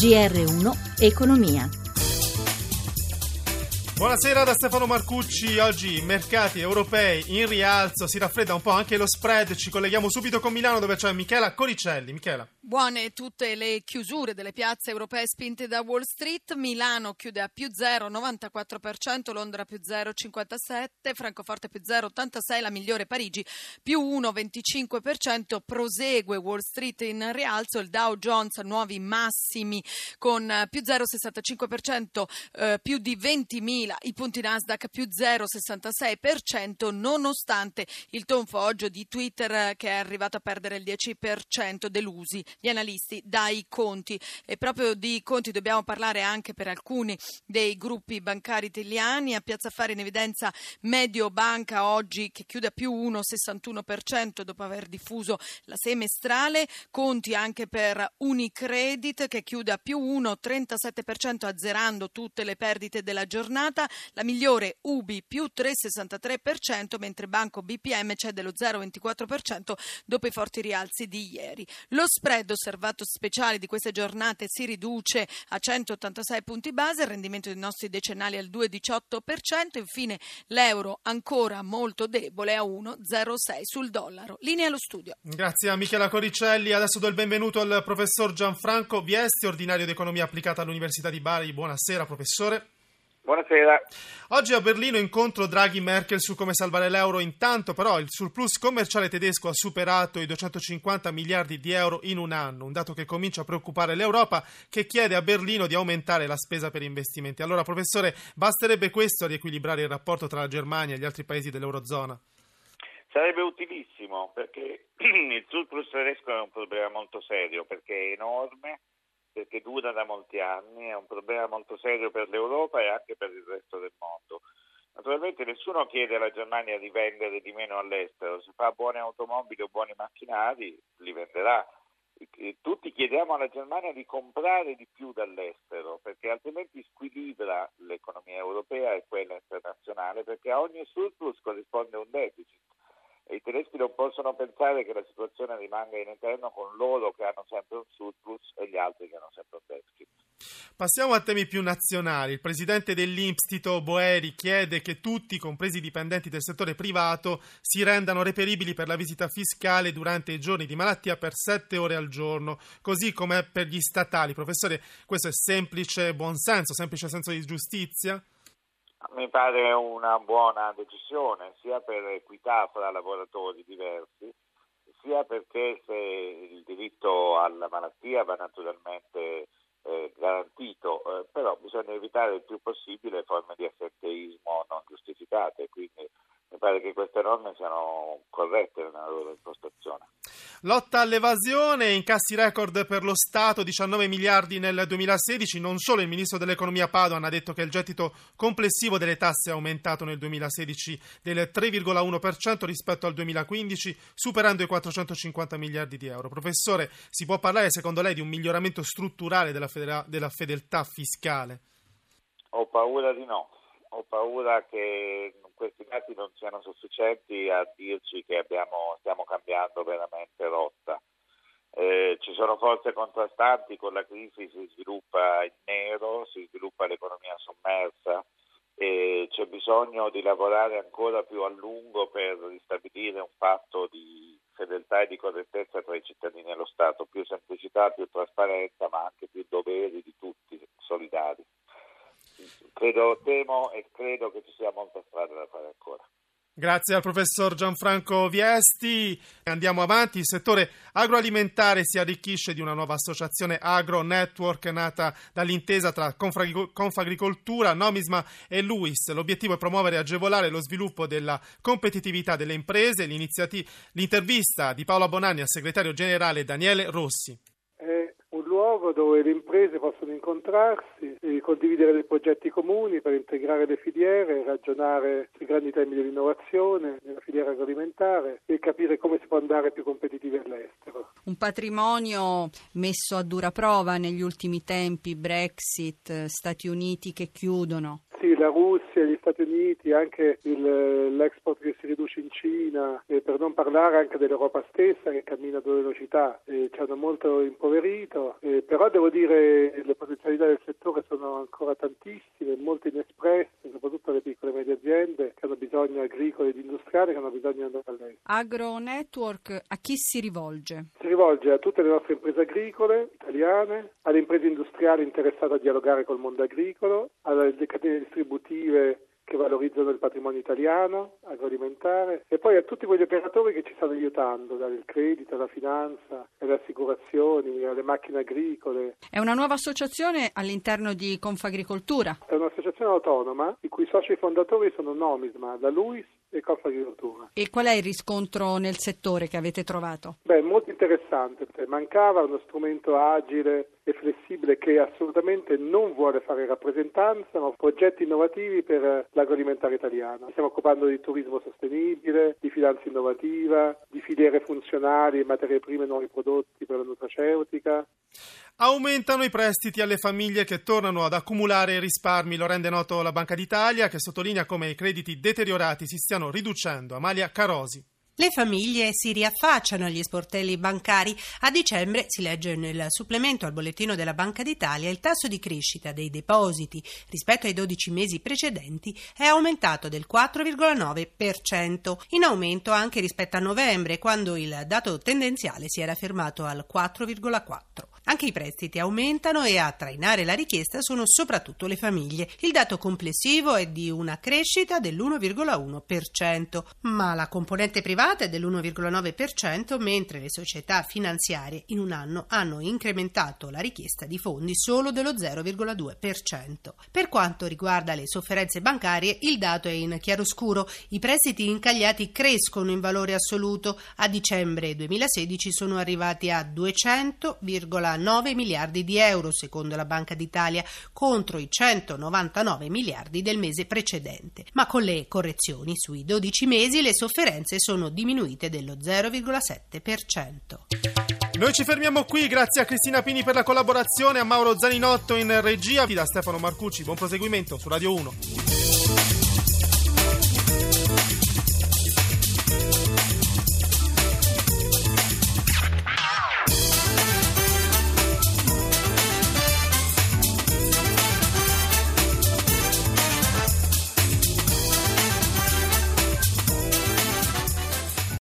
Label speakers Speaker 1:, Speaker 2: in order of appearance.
Speaker 1: GR1 Economia.
Speaker 2: Buonasera da Stefano Marcucci, oggi mercati europei in rialzo, si raffredda un po' anche lo spread, ci colleghiamo subito con Milano dove c'è Michela Coricelli. Michela.
Speaker 3: Buone tutte le chiusure delle piazze europee spinte da Wall Street, Milano chiude a più 0,94%, Londra più 0,57%, Francoforte più 0,86%, la migliore Parigi più 1,25%, prosegue Wall Street in rialzo, il Dow Jones nuovi massimi con più 0,65%, eh, più di 20.000 i punti Nasdaq più 0,66% nonostante il tonfo oggi di Twitter che è arrivato a perdere il 10% delusi gli analisti dai conti. E proprio di conti dobbiamo parlare anche per alcuni dei gruppi bancari italiani. A Piazza Affari in evidenza Mediobanca oggi che chiude a più 1,61% dopo aver diffuso la semestrale. Conti anche per Unicredit che chiude a più 1,37% azzerando tutte le perdite della giornata. La migliore Ubi più 3,63%, mentre Banco BPM cede lo 0,24% dopo i forti rialzi di ieri. Lo spread osservato speciale di queste giornate si riduce a 186 punti base, il rendimento dei nostri decennali al 2,18%, infine l'euro ancora molto debole a 1,06 sul dollaro. Linea allo studio.
Speaker 2: Grazie a Michela Coricelli, adesso do il benvenuto al professor Gianfranco Viesti, ordinario di economia applicata all'Università di Bari. Buonasera professore.
Speaker 4: Buonasera.
Speaker 2: Oggi a Berlino incontro Draghi-Merkel su come salvare l'euro. Intanto però il surplus commerciale tedesco ha superato i 250 miliardi di euro in un anno, un dato che comincia a preoccupare l'Europa che chiede a Berlino di aumentare la spesa per investimenti. Allora professore, basterebbe questo a riequilibrare il rapporto tra la Germania e gli altri paesi dell'Eurozona?
Speaker 4: Sarebbe utilissimo perché il surplus tedesco è un problema molto serio perché è enorme perché dura da molti anni, è un problema molto serio per l'Europa e anche per il resto del mondo. Naturalmente nessuno chiede alla Germania di vendere di meno all'estero, se fa buone automobili o buoni macchinari li venderà. Tutti chiediamo alla Germania di comprare di più dall'estero perché altrimenti squilibra l'economia europea e quella internazionale perché a ogni surplus corrisponde un deficit i tedeschi non possono pensare che la situazione rimanga in eterno con loro che hanno sempre un surplus e gli altri che hanno sempre un deficit.
Speaker 2: Passiamo a temi più nazionali. Il presidente dell'Inps, Boeri, chiede che tutti, compresi i dipendenti del settore privato, si rendano reperibili per la visita fiscale durante i giorni di malattia per sette ore al giorno, così come per gli statali. Professore, questo è semplice buonsenso, semplice senso di giustizia?
Speaker 4: Mi pare una buona decisione, sia per equità fra lavoratori diversi, sia perché se il diritto alla malattia va naturalmente eh, garantito, eh, però bisogna evitare il più possibile forme di assenteismo non giustificate, quindi mi pare che queste norme siano corrette nella loro impostazione.
Speaker 2: Lotta all'evasione, incassi record per lo Stato, 19 miliardi nel 2016. Non solo il ministro dell'economia Padoan ha detto che il gettito complessivo delle tasse è aumentato nel 2016 del 3,1% rispetto al 2015, superando i 450 miliardi di euro. Professore, si può parlare secondo lei di un miglioramento strutturale della, federa- della fedeltà fiscale?
Speaker 4: Ho paura di no ho paura che questi dati non siano sufficienti a dirci che abbiamo, stiamo cambiando veramente rotta. Eh, ci sono forze contrastanti, con la crisi si sviluppa il nero, si sviluppa l'economia sommersa e c'è bisogno di lavorare ancora più a lungo per ristabilire un patto di fedeltà e di correttezza tra i cittadini e lo Stato, più semplicità, più trasparenza, ma anche più doveri di tutti solidari credo, temo e credo che ci sia molta strada da fare ancora.
Speaker 2: Grazie al professor Gianfranco Viesti. Andiamo avanti. Il settore agroalimentare si arricchisce di una nuova associazione Agro Network nata dall'intesa tra Confagricoltura, Nomisma e Luis. L'obiettivo è promuovere e agevolare lo sviluppo della competitività delle imprese. L'intervista di Paola Bonanni al segretario generale Daniele Rossi
Speaker 5: luogo dove le imprese possono incontrarsi, e condividere dei progetti comuni per integrare le filiere, ragionare sui grandi temi dell'innovazione nella filiera agroalimentare e capire come si può andare più competitivi all'estero.
Speaker 6: Un patrimonio messo a dura prova negli ultimi tempi, Brexit, Stati Uniti che chiudono.
Speaker 5: La Russia, gli Stati Uniti, anche il, l'export che si riduce in Cina, eh, per non parlare anche dell'Europa stessa che cammina a due velocità, eh, ci hanno molto impoverito, eh, però devo dire le potenzialità del settore sono ancora tantissime, molto inespresse, soprattutto le piccole e medie aziende che hanno bisogno agricole ed industriali che hanno bisogno di andare all'estero.
Speaker 6: Agro Network a chi si rivolge?
Speaker 5: Si rivolge a tutte le nostre imprese agricole italiane, alle imprese industriali interessate a dialogare col mondo agricolo, alle catene distributive che valorizzano il patrimonio italiano, agroalimentare e poi a tutti quegli operatori che ci stanno aiutando, dal credito alla finanza, alle assicurazioni, alle macchine agricole.
Speaker 6: È una nuova associazione all'interno di Confagricoltura.
Speaker 5: È un'associazione autonoma i cui soci fondatori sono Nomisma, la Luis e Confagricoltura.
Speaker 6: E qual è il riscontro nel settore che avete trovato?
Speaker 5: Beh, molto interessante, mancava uno strumento agile e flessibile che assolutamente non vuole fare rappresentanza, ma progetti innovativi per l'agroalimentare italiano. Stiamo occupando di turismo sostenibile, di finanza innovativa, di filiere funzionali, materie prime e nuovi prodotti per la nutraceutica.
Speaker 2: Aumentano i prestiti alle famiglie che tornano ad accumulare risparmi, lo rende noto la Banca d'Italia che sottolinea come i crediti deteriorati si stiano riducendo. Amalia Carosi.
Speaker 1: Le famiglie si riaffacciano agli sportelli bancari. A dicembre, si legge nel supplemento al bollettino della Banca d'Italia, il tasso di crescita dei depositi rispetto ai 12 mesi precedenti è aumentato del 4,9%, in aumento anche rispetto a novembre, quando il dato tendenziale si era fermato al 4,4%. Anche i prestiti aumentano e a trainare la richiesta sono soprattutto le famiglie. Il dato complessivo è di una crescita dell'1,1%, ma la componente privata è dell'1,9%, mentre le società finanziarie in un anno hanno incrementato la richiesta di fondi solo dello 0,2%. Per quanto riguarda le sofferenze bancarie, il dato è in chiaroscuro. I prestiti incagliati crescono in valore assoluto. A dicembre 2016 sono arrivati a 200,9 9 miliardi di euro, secondo la Banca d'Italia, contro i 199 miliardi del mese precedente. Ma con le correzioni sui 12 mesi le sofferenze sono diminuite dello 0,7%.
Speaker 2: Noi ci fermiamo qui, grazie a Cristina Pini per la collaborazione, a Mauro Zaninotto in regia, da Stefano Marcucci, buon proseguimento su Radio 1.